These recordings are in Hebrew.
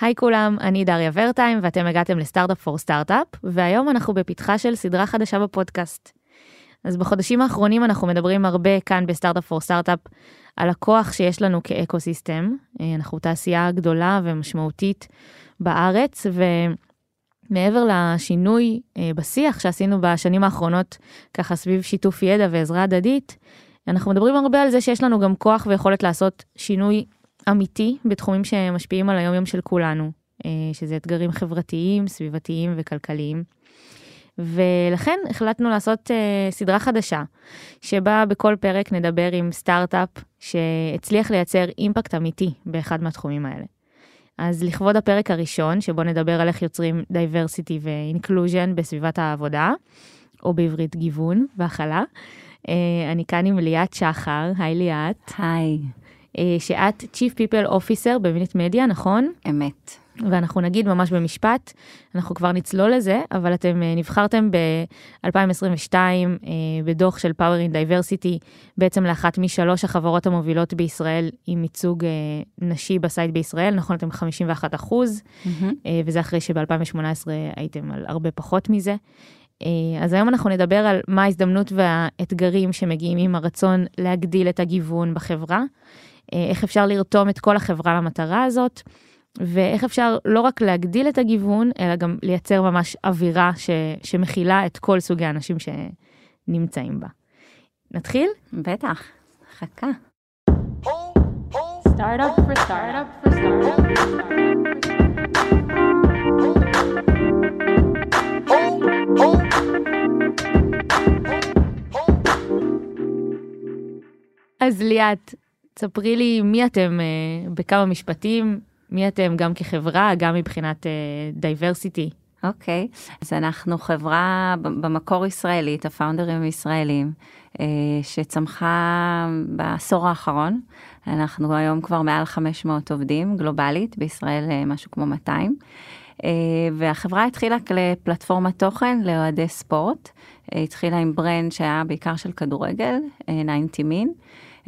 היי כולם, אני דריה ורטהיים ואתם הגעתם ל Startup for Startup, והיום אנחנו בפתחה של סדרה חדשה בפודקאסט. אז בחודשים האחרונים אנחנו מדברים הרבה כאן ב Startup for Startup על הכוח שיש לנו כ ecosystem. אה, אנחנו תעשייה גדולה ומשמעותית בארץ, ומעבר לשינוי אה, בשיח שעשינו בשנים האחרונות, ככה סביב שיתוף ידע ועזרה הדדית, אנחנו מדברים הרבה על זה שיש לנו גם כוח ויכולת לעשות שינוי אמיתי בתחומים שמשפיעים על היומיום של כולנו, אה, שזה אתגרים חברתיים, סביבתיים וכלכליים. ולכן החלטנו לעשות אה, סדרה חדשה, שבה בכל פרק נדבר עם סטארט-אפ שהצליח לייצר impact אמיתי באחד מהתחומים האלה. אז לכבוד הפרק הראשון, שבו נדבר על איך יוצרים diversity ו inclusion בסביבת העבודה, או בעברית גיוון והכלה, uh, אני כאן עם ליאת שחר, היי ליאת. היי. Uh, שאת Chief People Officer במינית מדיה, נכון? אמת. ואנחנו נגיד ממש במשפט, אנחנו כבר נצלול לזה, אבל אתם אה, נבחרתם ב-2022 אה, בדוח של Power in Diversity, בעצם לאחת משלוש החברות המובילות בישראל עם ייצוג אה, נשי בסייט בישראל, נכון, אתם 51 אחוז, mm-hmm. וזה אחרי שב-2018 הייתם על הרבה פחות מזה. אז היום אנחנו נדבר על מה ההזדמנות והאתגרים שמגיעים עם הרצון להגדיל את הגיוון בחברה, איך אפשר לרתום את כל החברה למטרה הזאת. ואיך אפשר לא רק להגדיל את הגיוון, אלא גם לייצר ממש אווירה ש, שמכילה את כל סוגי האנשים שנמצאים בה. נתחיל? בטח, חכה. אז ליאת, ספרי לי מי אתם uh, בכמה משפטים, מי אתם גם כחברה, גם מבחינת דייברסיטי? uh, אוקיי, okay. אז אנחנו חברה במקור ישראלית, הפאונדרים ישראלים, uh, שצמחה בעשור האחרון. אנחנו היום כבר מעל 500 עובדים גלובלית, בישראל משהו כמו 200. Uh, והחברה התחילה כפלטפורמת תוכן לאוהדי ספורט. התחילה עם ברנד שהיה בעיקר של כדורגל, uh, 90 מין.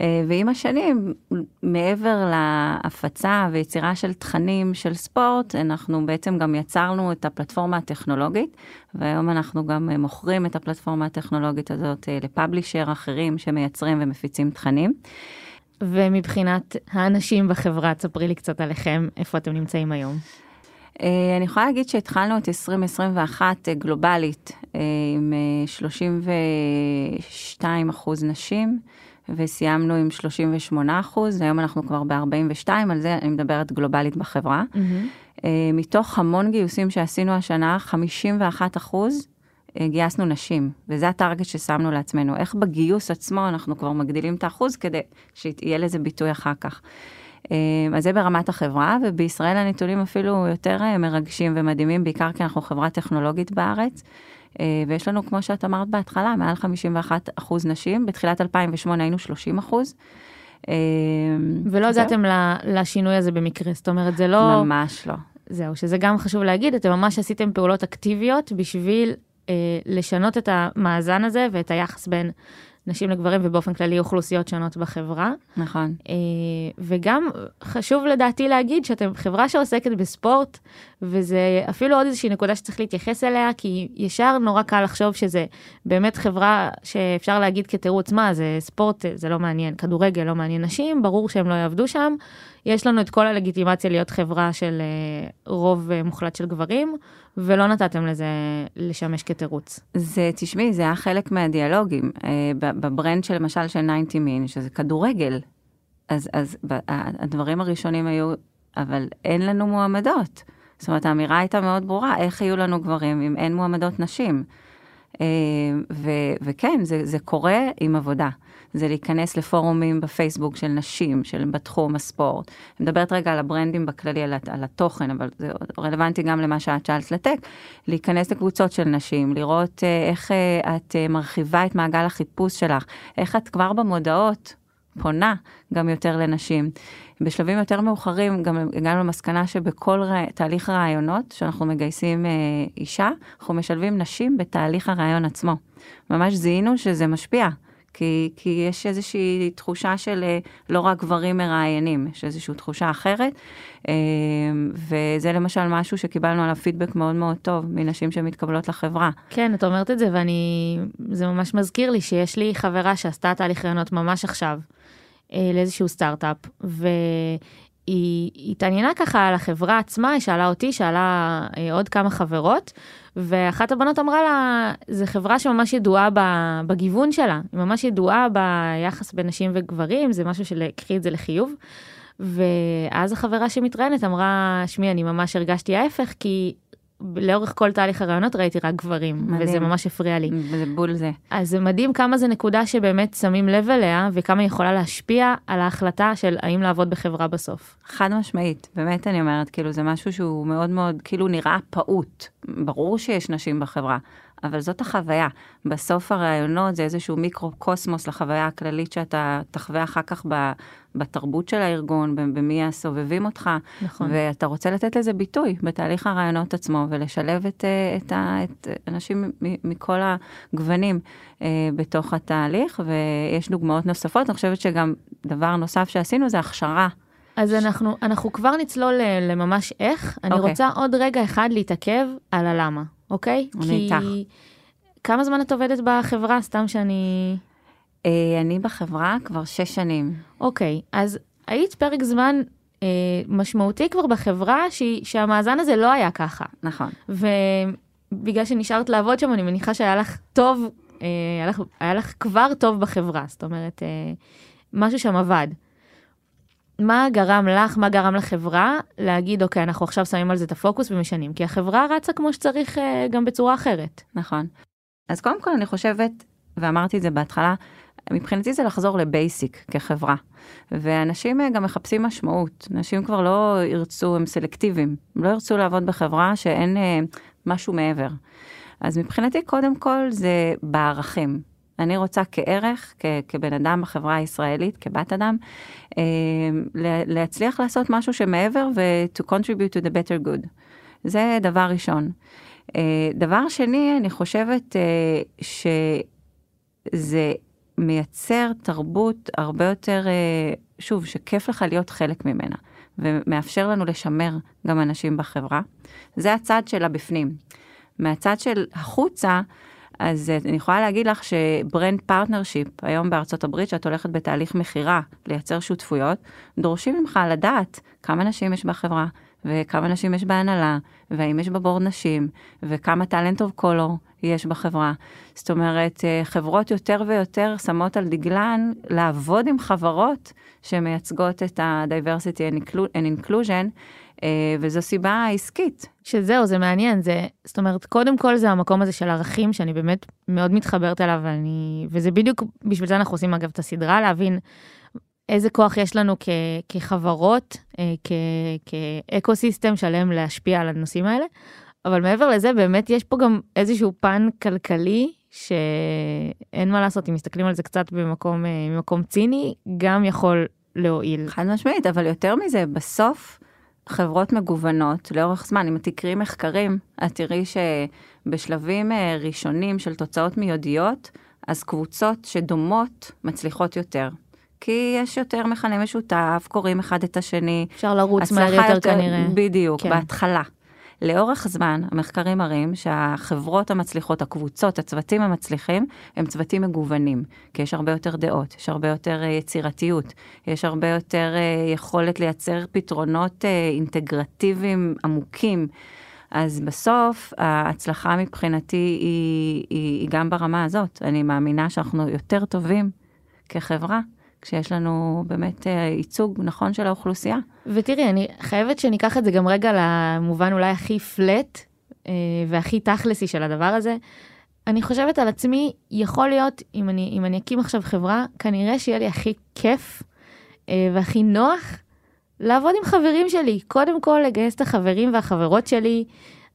אה, ועם השנים, מעבר להפצה ויצירה של תכנים של ספורט, אנחנו בעצם גם יצרנו את הפלטפורמה הטכנולוגית, והיום אנחנו גם מוכרים את הפלטפורמה הטכנולוגית הזאת אה, לפאבלישר אחרים שמייצרים ומפיצים תכנים. ומבחינת האנשים בחברה, תספרי לי קצת עליכם, איפה אתם נמצאים היום. אה, אני יכולה להגיד שהתחלנו את 2021 גלובלית עם 32 אחוז נשים. וסיימנו עם 38 אחוז, היום אנחנו כבר ב-42, על זה אני מדברת גלובלית בחברה. Mm-hmm. מתוך המון גיוסים שעשינו השנה, 51 אחוז אה, גייסנו נשים, וזה הטארגט ששמנו לעצמנו. איך בגיוס עצמו אנחנו כבר מגדילים את האחוז כדי שיהיה לזה ביטוי אחר כך. אה, אז זה ברמת החברה, ובישראל הנתונים אפילו יותר מרגשים ומדהימים, בעיקר כי אנחנו חברה טכנולוגית בארץ. אה, ויש לנו, כמו שאת אמרת בהתחלה, מעל 51 אחוז נשים, בתחילת 2008 היינו 30 אחוז. אה, ולא הגעתם לשינוי הזה במקרה, זאת אומרת, זה לא... ממש לא. זהו, שזה גם חשוב להגיד, אתם ממש עשיתם פעולות אקטיביות בשביל אה, לשנות את המאזן הזה ואת היחס בין נשים לגברים ובאופן כללי אוכלוסיות שונות בחברה. נכון. אה, וגם חשוב לדעתי להגיד שאתם חברה שעוסקת בספורט, וזה אפילו עוד איזושהי נקודה שצריך להתייחס אליה, כי ישר נורא קל לחשוב שזה באמת חברה שאפשר להגיד כתירוץ, מה, זה ספורט, זה לא מעניין, כדורגל לא מעניין נשים, ברור שהם לא יעבדו שם. יש לנו את כל הלגיטימציה להיות חברה של אה, רוב אה, מוחלט של גברים, ולא נתתם לזה לשמש כתירוץ. זה, תשמעי, זה היה חלק מהדיאלוגים. אה, בברנד של למשל של 90 מין, שזה כדורגל. אז, אז הדברים הראשונים היו, אבל אין לנו מועמדות. זאת אומרת, האמירה הייתה מאוד ברורה, איך יהיו לנו גברים אם אין מועמדות נשים? ו, וכן, זה, זה קורה עם עבודה. זה להיכנס לפורומים בפייסבוק של נשים, של בתחום הספורט. אני מדברת רגע על הברנדים בכללי, על, על התוכן, אבל זה רלוונטי גם למה שאת שאלת לטק. להיכנס לקבוצות של נשים, לראות אה, איך אה, את אה, מרחיבה את מעגל החיפוש שלך, איך את כבר במודעות פונה גם יותר לנשים. בשלבים יותר מאוחרים גם הגענו למסקנה שבכל רא... תהליך הרעיונות שאנחנו מגייסים אה, אישה, אנחנו משלבים נשים בתהליך הרעיון עצמו. ממש זיהינו שזה משפיע. כי, כי יש איזושהי תחושה של אה, לא רק גברים מראיינים, יש איזושהי תחושה אחרת, אה, וזה למשל משהו שקיבלנו עליו פידבק מאוד מאוד טוב מנשים שמתקבלות לחברה. כן, את אומרת את זה, ואני, זה ממש מזכיר לי שיש לי חברה שעשתה תהליך רעיונות ממש עכשיו, לאיזשהו סטארט-אפ, והיא התעניינה ככה על החברה עצמה, היא שאלה אותי, שאלה אה, עוד כמה חברות, ואחת הבנות אמרה לה, זו חברה שממש ידועה בגיוון שלה, היא ממש ידועה ביחס בין נשים וגברים, זה משהו של קחי את זה לחיוב. ואז החברה שמתראיינת אמרה, שמי, אני ממש הרגשתי ההפך, כי לאורך כל תהליך הרעיונות ראיתי רק גברים, מדהים. וזה ממש הפריע לי. וזה בול זה. אז זה מדהים כמה זה נקודה שבאמת שמים לב אליה, וכמה היא יכולה להשפיע על ההחלטה של האם לעבוד בחברה בסוף. חד משמעית, באמת אני אומרת, כאילו זה משהו שהוא מאוד מאוד, כאילו נראה פעוט. ברור שיש נשים בחברה, אבל זאת החוויה. בסוף הרעיונות זה איזשהו מיקרו-קוסמוס לחוויה הכללית שאתה תחווה אחר כך בתרבות של הארגון, במי הסובבים אותך. נכון. ואתה רוצה לתת לזה ביטוי בתהליך הרעיונות עצמו, ולשלב את, אה, את, את אנשים מכל הגוונים אה, בתוך התהליך, ויש דוגמאות נוספות. אני חושבת שגם דבר נוסף שעשינו זה הכשרה. אז אנחנו, אנחנו כבר נצלול לממש איך. אני okay. אוקיי. רוצה עוד רגע אחד להתעכב על הלמה. אוקיי? אני איתך. כמה זמן את עובדת בחברה? סתם שאני... אה, אני בחברה כבר שש שנים. אוקיי, אז היית פרק זמן אה, משמעותי כבר בחברה ש... שהמאזן הזה לא היה ככה. נכון. ובגלל שנשארת לעבוד שם, אני מניחה שהיה לך טוב, אה, היה, לך, היה לך כבר טוב בחברה, זאת אומרת, אה, משהו שם עבד. מה גרם לך, מה גרם לחברה להגיד, אוקיי, אנחנו עכשיו שמים על זה את הפוקוס ומשנים? כי החברה רצה כמו שצריך אה, גם בצורה אחרת. נכון. אז קודם כל אני חושבת, ואמרתי את זה בהתחלה, מבחינתי זה לחזור לבייסיק כחברה. ואנשים אה, גם מחפשים משמעות. אנשים כבר לא ירצו, הם סלקטיביים. הם לא ירצו לעבוד בחברה שאין אה, משהו מעבר. אז מבחינתי, קודם כל, זה בערכים. אני רוצה כערך, כ- כבן אדם בחברה הישראלית, כבת אדם, אה, להצליח לעשות משהו שמעבר ו- to contribute to the better good. זה דבר ראשון. אה, דבר שני, אני חושבת אה, שזה מייצר תרבות הרבה יותר, אה, שוב, שכיף לך להיות חלק ממנה, ומאפשר לנו לשמר גם אנשים בחברה. זה הצד של הבפנים. מהצד של החוצה, אז אני יכולה להגיד לך ש brand partnership, היום בארצות הברית, שאת הולכת בתהליך מכירה לייצר שותפויות, דורשים ממך לדעת כמה נשים יש בחברה, וכמה נשים יש בהנהלה, והאם יש בבורד נשים, וכמה טאלנט אוף קולור יש בחברה. זאת אומרת, אה, חברות יותר ויותר שמות על דגלן לעבוד עם חברות שמייצגות את ה-diversity and inclusion, אה, וזו סיבה עסקית. שזהו, זה מעניין, זה, זאת אומרת, קודם כל זה המקום הזה של ערכים, שאני באמת מאוד מתחברת אליו, ואני, וזה בדיוק, בשביל זה אנחנו עושים אגב את הסדרה, להבין איזה כוח יש לנו כ, כחברות, אה, כ, כאקו סיסטם שלם להשפיע על הנושאים האלה, אבל מעבר לזה, באמת יש פה גם איזשהו פן כלכלי, שאין מה לעשות, אם מסתכלים על זה קצת במקום, אה, במקום ציני, גם יכול להועיל. חד משמעית, אבל יותר מזה, בסוף, חברות מגוונות לאורך זמן. אם תקראי מחקרים, את תראי שבשלבים אה, ראשונים של תוצאות מיידיות, אז קבוצות שדומות מצליחות יותר. כי יש יותר מכנה משותף, קוראים אחד את השני. אפשר לרוץ מהר יותר כנראה. בדיוק, כן. בהתחלה. לאורך זמן המחקרים מראים שהחברות המצליחות, הקבוצות, הצוותים המצליחים, הם צוותים מגוונים, כי יש הרבה יותר דעות, יש הרבה יותר אה, יצירתיות, יש הרבה יותר אה, יכולת לייצר פתרונות אה, אינטגרטיביים עמוקים. אז בסוף ההצלחה מבחינתי היא, היא, היא גם ברמה הזאת. אני מאמינה שאנחנו יותר טובים כחברה כשיש לנו באמת אה, ייצוג נכון של האוכלוסייה. ותראי, אני חייבת שניקח את זה גם רגע למובן אולי הכי פלט אה, והכי תכלסי של הדבר הזה. אני חושבת על עצמי, יכול להיות, אם אני, אם אני אקים עכשיו חברה, כנראה שיהיה לי הכי כיף אה, והכי נוח לעבוד עם חברים שלי. קודם כל, לגייס את החברים והחברות שלי,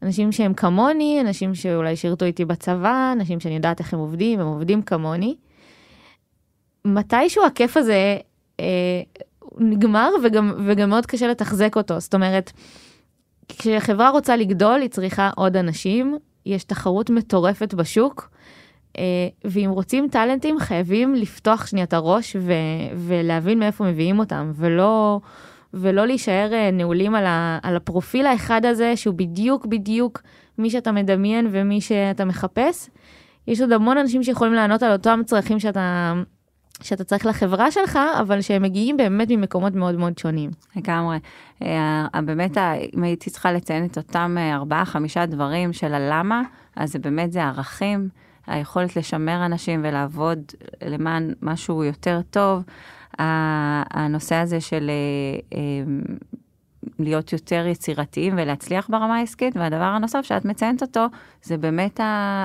אנשים שהם כמוני, אנשים שאולי שירתו איתי בצבא, אנשים שאני יודעת איך הם עובדים, הם עובדים כמוני. מתישהו הכיף הזה אה, נגמר וגם, וגם מאוד קשה לתחזק אותו. זאת אומרת, כשחברה רוצה לגדול, היא צריכה עוד אנשים, יש תחרות מטורפת בשוק. ואם רוצים טאלנטים חייבים לפתוח שנייה את הראש ו, ולהבין מאיפה מביאים אותם ולא ולא להישאר נעולים על, ה, על הפרופיל האחד הזה שהוא בדיוק בדיוק מי שאתה מדמיין ומי שאתה מחפש. יש עוד המון אנשים שיכולים לענות על אותם צרכים שאתה שאתה צריך לחברה שלך, אבל שהם מגיעים באמת ממקומות מאוד מאוד שונים. לגמרי. אה, באמת, אם הייתי צריכה לציין את אותם אה, ארבעה, חמישה דברים של הלמה, אז זה באמת זה ערכים, היכולת לשמר אנשים ולעבוד למען משהו יותר טוב. הנושא הזה של אה, להיות יותר יצירתיים ולהצליח ברמה העסקית, והדבר הנוסף שאת מציינת אותו, זה באמת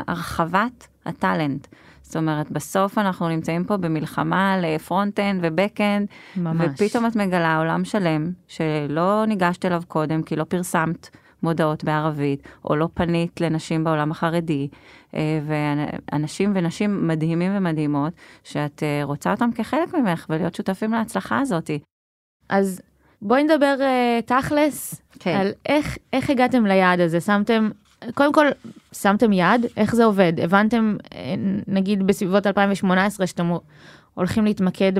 הרחבת ה talent. זאת אומרת, בסוף אנחנו נמצאים פה במלחמה על front-end ו back-end, ופתאום את מגלה עולם שלם שלא ניגשת אליו קודם כי לא פרסמת מודעות בערבית, או לא פנית לנשים בעולם החרדי, אה, ואנשים ונשים מדהימים ומדהימות, שאת אה, רוצה אותם כחלק ממך ולהיות שותפים להצלחה הזאת. אז בואי נדבר אה, תכלס כן. על איך, איך הגעתם ליעד הזה, שמתם קודם כל, שמתם יד, איך זה עובד? הבנתם, אה, נגיד בסביבות 2018, שאתם הולכים להתמקד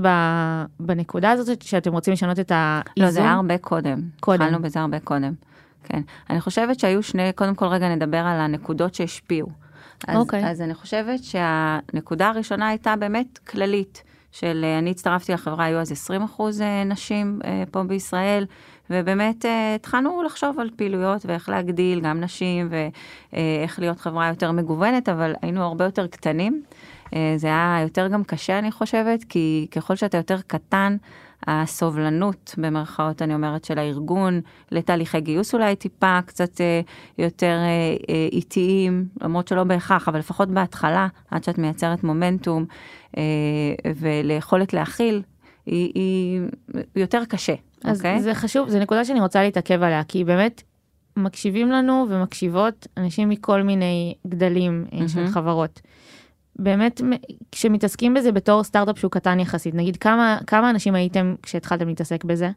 בנקודה הזאת, שאתם רוצים לשנות את האיזון? לא, זה היה הרבה קודם. קודם. התחלנו בזה הרבה קודם. כן. אני חושבת שהיו שני, קודם כל רגע נדבר על הנקודות שהשפיעו. אז, אוקיי. אז אני חושבת שהנקודה הראשונה הייתה באמת כללית. של אה, אני הצטרפתי לחברה, היו אז 20 אחוז אה, נשים פה בישראל, ובאמת אה, התחלנו לחשוב על פעילויות ואיך להגדיל גם נשים ואיך להיות חברה יותר מגוונת, אבל היינו הרבה יותר קטנים. אה, זה היה יותר גם קשה, אני חושבת, כי ככל שאתה יותר קטן, הסובלנות, במרכאות אני אומרת, של הארגון לתהליכי גיוס אולי טיפה קצת אה, יותר איטיים, למרות שלא בהכרח, אבל לפחות בהתחלה, עד שאת מייצרת מומנטום וליכולת להכיל, היא, היא יותר קשה. אז okay. אוקיי? זה חשוב, זו נקודה שאני רוצה להתעכב עליה, כי באמת מקשיבים לנו ומקשיבות אנשים מכל מיני גדלים mm-hmm. של חברות. באמת, כשמתעסקים בזה בתור סטארט-אפ שהוא קטן יחסית, נגיד כמה, כמה אנשים הייתם כשהתחלתם להתעסק בזה?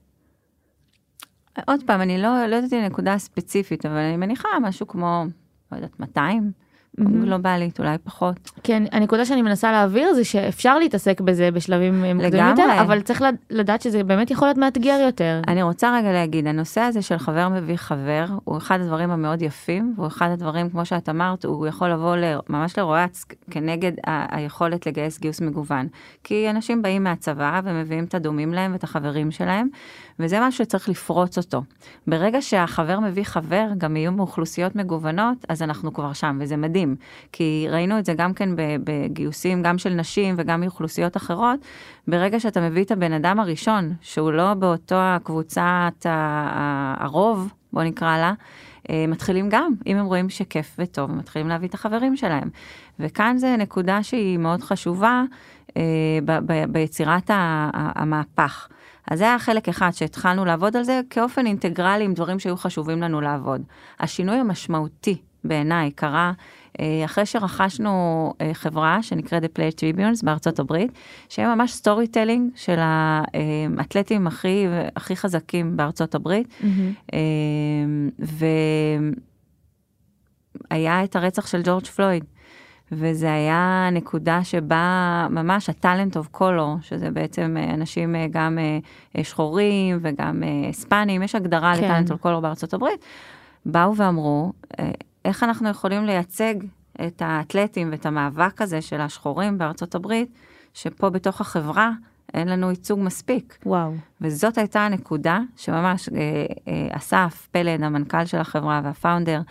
עוד פעם, אני לא, לא יודעת נקודה ספציפית, אבל אני מניחה משהו כמו, לא יודעת, 200? Mm-hmm. גלובלית, אולי פחות. כן, הנקודה שאני מנסה להעביר זה שאפשר להתעסק בזה בשלבים מוקדמים יותר, אבל צריך לדעת שזה באמת יכול להיות מאתגר יותר. אני רוצה רגע להגיד, הנושא הזה של חבר מביא חבר, הוא אחד הדברים המאוד יפים, והוא אחד הדברים, כמו שאת אמרת, הוא יכול לבוא ממש לרועץ כנגד ה- היכולת לגייס גיוס מגוון. כי אנשים באים מהצבא ומביאים את הדומים להם ואת החברים שלהם, וזה משהו שצריך לפרוץ אותו. ברגע שהחבר מביא חבר, גם יהיו מאוכלוסיות מגוונות, אז אנחנו כבר שם, וזה מדהים. כי ראינו את זה גם כן בגיוסים, גם של נשים וגם מאוכלוסיות אחרות, ברגע שאתה מביא את הבן אדם הראשון, שהוא לא באותו הקבוצת הרוב, בוא נקרא לה, אה, מתחילים גם, אם הם רואים שכיף וטוב, הם מתחילים להביא את החברים שלהם. וכאן זה נקודה שהיא מאוד חשובה אה, ביצירת המהפך. אז זה היה חלק אחד שהתחלנו לעבוד על זה באופן אינטגרלי עם דברים שהיו חשובים לנו לעבוד. השינוי המשמעותי בעיניי קרה אה, אחרי שרכשנו אה, חברה שנקראת The Players' Tribune בארצות הברית, שהם ממש storytelling של האתלטים הכי, הכי חזקים בארצות הברית. Mm-hmm. והיה את הרצח של ג'ורג' פלויד. וזה היה נקודה שבה ממש ה talent of color, שזה בעצם אה, אנשים אה, גם אה, שחורים וגם היספנים, יש הגדרה כן. ל talent of color בארצות הברית, באו ואמרו, איך אנחנו יכולים לייצג את האתלטים ואת המאבק הזה של השחורים בארצות הברית, שפה בתוך החברה אין לנו ייצוג מספיק. וואו. וזאת הייתה הנקודה שממש אה, אה, אסף פלד, המנכ"ל של החברה וה founder,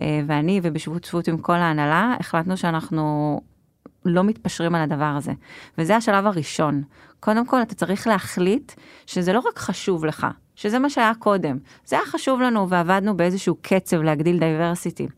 אה, ואני, ובשותפות עם כל ההנהלה, החלטנו שאנחנו לא מתפשרים על הדבר הזה. וזה השלב הראשון. קודם כל, אתה צריך להחליט שזה לא רק חשוב לך, שזה מה שהיה קודם. זה היה חשוב לנו ועבדנו באיזשהו קצב להגדיל diversity.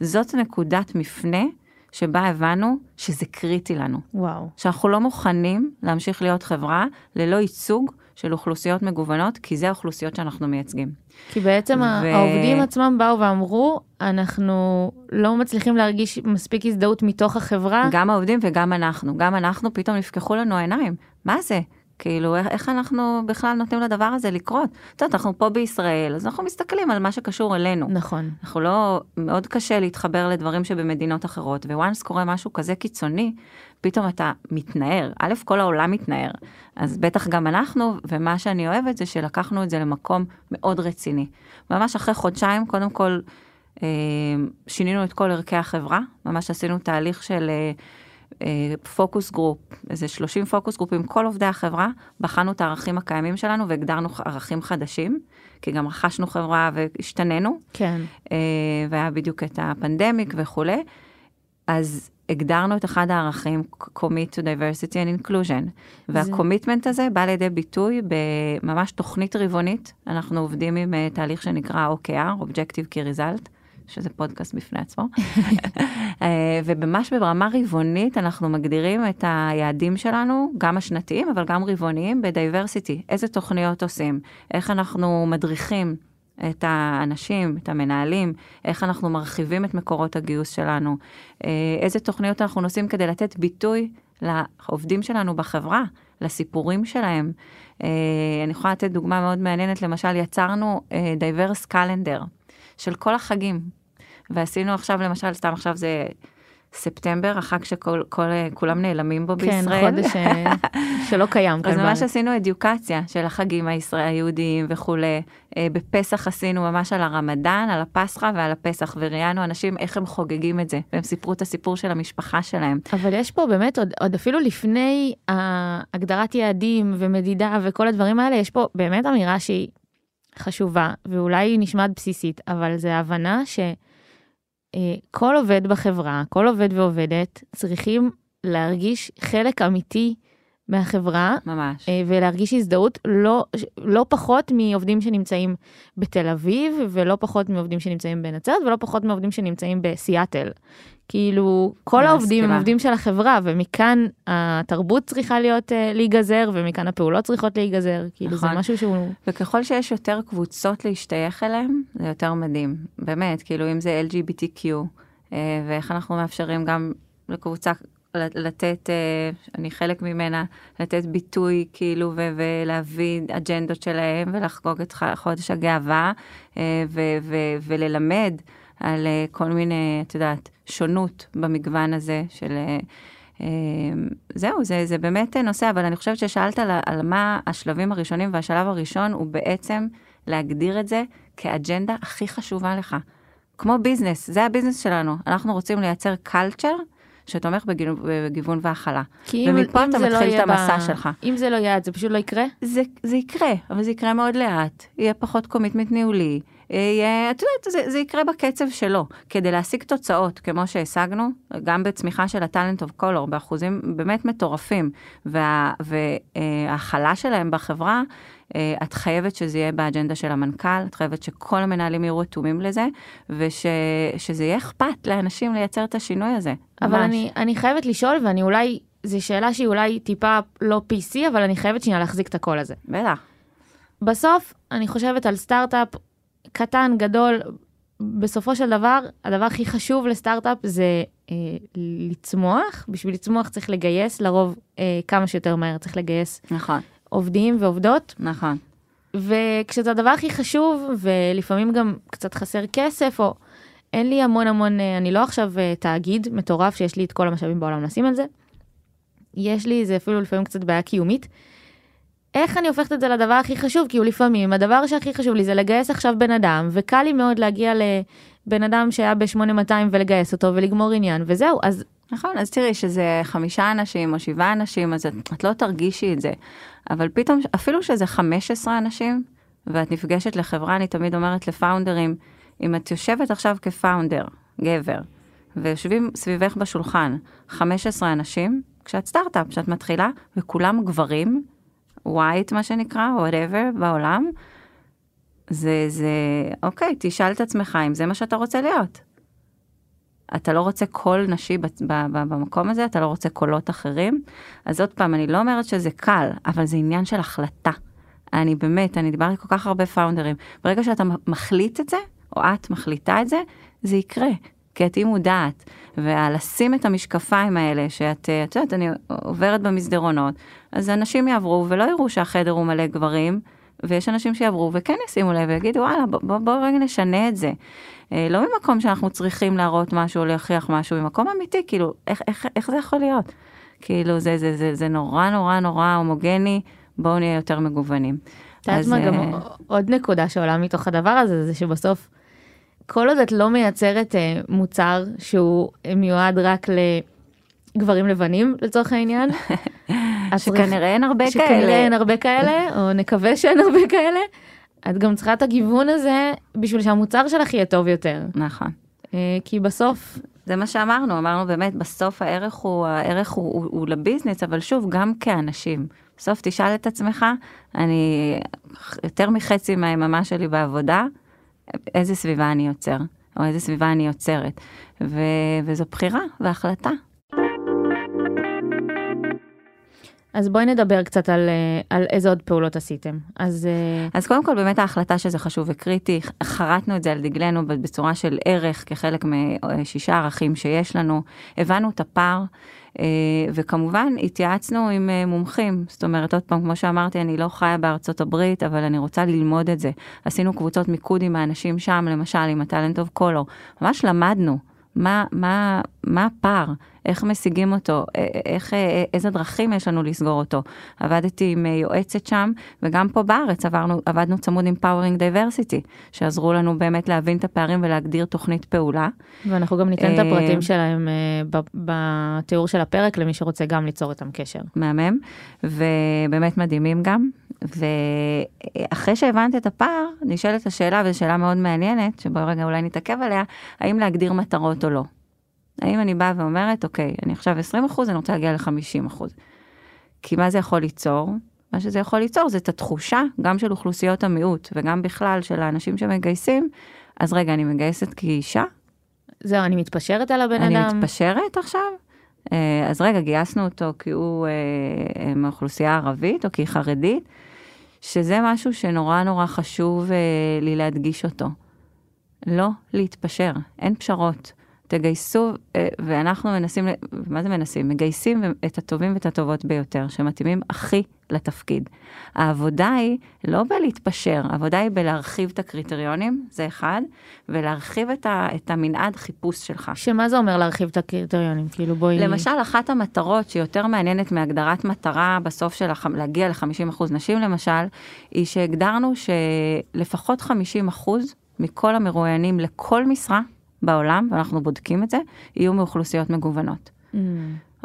זאת נקודת מפנה שבה הבנו שזה קריטי לנו. וואו. שאנחנו לא מוכנים להמשיך להיות חברה ללא ייצוג של אוכלוסיות מגוונות, כי זה האוכלוסיות שאנחנו מייצגים. כי בעצם ו... העובדים עצמם באו ואמרו, אנחנו לא מצליחים להרגיש מספיק הזדהות מתוך החברה. גם העובדים וגם אנחנו. גם אנחנו, פתאום נפקחו לנו העיניים. מה זה? כאילו, איך, איך אנחנו בכלל נותנים לדבר הזה לקרות? את יודעת, אנחנו פה בישראל, אז אנחנו מסתכלים על מה שקשור אלינו. נכון. אנחנו לא, מאוד קשה להתחבר לדברים שבמדינות אחרות, וואנס קורה משהו כזה קיצוני, פתאום אתה מתנער. א', כל העולם מתנער, אז בטח גם אנחנו, ומה שאני אוהבת זה שלקחנו את זה למקום מאוד רציני. ממש אחרי חודשיים, קודם כל, אה, שינינו את כל ערכי החברה, ממש עשינו תהליך של... אה, focus group, איזה 30 focus group עם כל עובדי החברה, בחנו את הערכים הקיימים שלנו והגדרנו ערכים חדשים, כי גם רכשנו חברה והשתנינו. כן. אה, והיה בדיוק את ה pandemic וכולי. אז הגדרנו את אחד הערכים, commit to diversity and inclusion, והקומיטמנט הזה בא לידי ביטוי בממש תוכנית רבעונית, אנחנו עובדים עם uh, תהליך שנקרא OKR, Objective Key Result, שזה פודקאסט בפני עצמו, אה, וממש ברמה רבעונית אנחנו מגדירים את היעדים שלנו, גם השנתיים, אבל גם רבעוניים, בדייברסיטי. איזה תוכניות עושים, איך אנחנו מדריכים את האנשים, את המנהלים, איך אנחנו מרחיבים את מקורות הגיוס שלנו, אה, איזה תוכניות אנחנו עושים כדי לתת ביטוי לעובדים שלנו בחברה, לסיפורים שלהם. אה, אני יכולה לתת דוגמה מאוד מעניינת, למשל יצרנו diverse calendar של כל החגים, ועשינו עכשיו למשל, סתם עכשיו זה ספטמבר, החג שכולם נעלמים בו כן, בישראל. כן, חודש שלא קיים כאן. אז ממש עשינו education של החגים הישראל, היהודיים וכולי. אה, בפסח עשינו ממש על הרמדאן, על הפסחא ועל הפסח, וראיינו אנשים איך הם חוגגים את זה, והם סיפרו את הסיפור של המשפחה שלהם. אבל יש פה באמת, עוד, עוד אפילו לפני הגדרת יעדים ומדידה וכל הדברים האלה, יש פה באמת אמירה שהיא חשובה, ואולי היא נשמעת בסיסית, אבל זה ההבנה ש... אה, עובד בחברה, כל עובד ועובדת, צריכים להרגיש חלק אמיתי מהחברה. ממש. אה, ולהרגיש הזדהות לא, לא פחות מעובדים שנמצאים בתל אביב, ולא פחות מעובדים שנמצאים בנצרת, ולא פחות מעובדים שנמצאים בסיאטל. כאילו, כל העובדים הם עובדים של החברה, ומכאן התרבות צריכה להיות, uh, להיגזר, ומכאן הפעולות צריכות להיגזר. כאילו, נכון. זה משהו שהוא... וככל שיש יותר קבוצות להשתייך אליהם, זה יותר מדהים. באמת, כאילו, אם זה LGBTQ, uh, ואיך אנחנו מאפשרים גם לקבוצה לתת, אה, אני חלק ממנה, לתת ביטוי כאילו ולהביא אג'נדות שלהם ולחגוג את חודש הגאווה וללמד על כל מיני, את יודעת, שונות במגוון הזה של... אה, אה, זהו, זה, זה באמת נושא, אבל אני חושבת ששאלת על, על מה השלבים הראשונים, והשלב הראשון הוא בעצם להגדיר את זה כאג'נדה הכי חשובה לך. כמו business, זה ה business שלנו. אנחנו רוצים לייצר culture שתומך בגיוון והכלה. כי אם, ומפה אם אתה לא מתחיל לא את המסע ב... שלך. אם זה לא יעד, זה פשוט לא יקרה? זה, זה יקרה, אבל זה יקרה מאוד לאט. יהיה פחות commitment ניהולי, את יודעת, זה, זה יקרה בקצב שלו. כדי להשיג תוצאות כמו שהשגנו, גם בצמיחה של הטאלנט אוף קולור, באחוזים באמת מטורפים, וההכלה שלהם בחברה, אה, את חייבת שזה יהיה באג'נדה של המנכ"ל, את חייבת שכל המנהלים יהיו רתומים לזה, ושזה יהיה אכפת לאנשים לייצר את השינוי הזה. אבל אני, אני חייבת לשאול, ואני אולי, זו שאלה שהיא אולי טיפה לא PC, אבל אני חייבת שנייה להחזיק את הקול הזה. בטח. בסוף, אני חושבת על סטארט-אפ קטן, גדול, בסופו של דבר, הדבר הכי חשוב לסטארט-אפ זה אה, לצמוח. בשביל לצמוח צריך לגייס, לרוב אה, כמה שיותר מהר צריך לגייס נכון. עובדים ועובדות. נכון. וכשזה הדבר הכי חשוב, ולפעמים גם קצת חסר כסף, או אין לי המון המון, אה, אני לא עכשיו אה, תאגיד מטורף שיש לי את כל המשאבים בעולם לשים על זה. יש לי, זה אפילו לפעמים קצת בעיה קיומית. איך אני הופכת את זה לדבר הכי חשוב? כי הוא לפעמים, הדבר שהכי חשוב לי זה לגייס עכשיו בן אדם, וקל לי מאוד להגיע לבן אדם שהיה ב-8200 ולגייס אותו ולגמור עניין, וזהו, אז... נכון, אז תראי שזה חמישה אנשים או שבעה אנשים, אז את, את לא תרגישי את זה. אבל פתאום, אפילו שזה 15 אנשים, ואת נפגשת לחברה, אני תמיד אומרת לפאונדרים, אם את יושבת עכשיו כפאונדר, גבר, ויושבים סביבך בשולחן 15 אנשים, כשאת סטארט-אפ, כשאת מתחילה, וכולם גברים, white מה שנקרא, whatever, בעולם, זה, זה, אוקיי, תשאל את עצמך אם זה מה שאתה רוצה להיות. אתה לא רוצה קול נשי במקום הזה, אתה לא רוצה קולות אחרים. אז עוד פעם, אני לא אומרת שזה קל, אבל זה עניין של החלטה. אני באמת, אני דיברתי כל כך הרבה פאונדרים. ברגע שאתה מחליט את זה, או את מחליטה את זה, זה יקרה. כי את אי מודעת, ולשים את המשקפיים האלה, שאת, אה, את יודעת, אני עוברת במסדרונות, אז אנשים יעברו ולא יראו שהחדר הוא מלא גברים, ויש אנשים שיעברו וכן ישימו לב ויגידו, וואלה, בוא, בוא, בוא רגע נשנה את זה. אה, לא ממקום שאנחנו צריכים להראות משהו או להוכיח משהו, ממקום אמיתי, כאילו, איך, איך, איך זה יכול להיות? כאילו, זה, זה, זה, זה נורא נורא נורא הומוגני, בואו נהיה יותר מגוונים. את יודעת מה, גם עוד נקודה שעולה מתוך הדבר הזה, זה שבסוף, כל עוד את לא מייצרת אה, מוצר שהוא מיועד רק לגברים לבנים לצורך העניין, שכנראה אין הרבה כאלה. שכנראה אין הרבה כאלה, או נקווה שאין הרבה כאלה, את גם צריכה את הגיוון הזה בשביל שהמוצר שלך יהיה טוב יותר. נכון. אה, כי בסוף... זה מה שאמרנו, אמרנו באמת, בסוף הערך הוא, הערך הוא, הוא, הוא לביזנס, אבל שוב, גם כאנשים. בסוף תשאל את עצמך, אני יותר מחצי מהיממה שלי בעבודה, איזה סביבה אני יוצר, או איזה סביבה אני יוצרת. ו, וזו בחירה והחלטה. אז בואי נדבר קצת על, אה, על איזה עוד פעולות עשיתם. אז, אה, אז קודם כל באמת ההחלטה שזה חשוב וקריטי, חרטנו את זה על דגלנו בצורה של ערך כחלק משישה ערכים שיש לנו, הבנו את הפער. אה, וכמובן התייעצנו עם מומחים, זאת אומרת עוד פעם כמו שאמרתי אני לא חיה בארצות הברית אבל אני רוצה ללמוד את זה. עשינו קבוצות מיקוד עם האנשים שם למשל עם הטאלנט אוף קולו, ממש למדנו מה, מה, מה הפער, איך משיגים אותו, איך, איזה דרכים יש לנו לסגור אותו. עבדתי עם יועצת שם, וגם פה בארץ עברנו, עבדנו צמוד עם Powering Diversity, שעזרו לנו באמת להבין את הפערים ולהגדיר תוכנית פעולה. ואנחנו גם ניתן את הפרטים שלהם בתיאור של הפרק, למי שרוצה גם ליצור איתם קשר. מהמם, ובאמת מדהימים גם. ואחרי שהבנת את הפער, נשאלת השאלה, וזו שאלה מאוד מעניינת, שבואי רגע אולי נתעכב עליה, האם להגדיר מטרות או לא. האם אני באה ואומרת, אוקיי, אני עכשיו 20 אחוז, אני רוצה להגיע ל-50 אחוז. כי מה זה יכול ליצור? מה שזה יכול ליצור זה את התחושה, גם של אוכלוסיות המיעוט, וגם בכלל של האנשים שמגייסים, אז רגע, אני מגייסת כאישה? זהו, אני מתפשרת על הבן אני אדם. אני מתפשרת עכשיו? אה, אז רגע, גייסנו אותו כי הוא אה, מאוכלוסייה ערבית, או כי היא חרדית, שזה משהו שנורא נורא חשוב אה, לי להדגיש אותו. לא להתפשר, אין פשרות. תגייסו, אה, ואנחנו מנסים, מה זה מנסים? מגייסים את הטובים ואת הטובות ביותר, שמתאימים הכי לתפקיד. העבודה היא לא בלהתפשר, העבודה היא בלהרחיב את הקריטריונים, זה אחד, ולהרחיב את, ה, את המנעד חיפוש שלך. שמה זה אומר להרחיב את הקריטריונים? כאילו בואי... למשל, אחת המטרות שיותר מעניינת מהגדרת מטרה בסוף של הח... להגיע ל-50% נשים למשל, היא שהגדרנו שלפחות 50% מכל המרואיינים לכל משרה, בעולם, ואנחנו בודקים את זה, יהיו מאוכלוסיות מגוונות. Mm.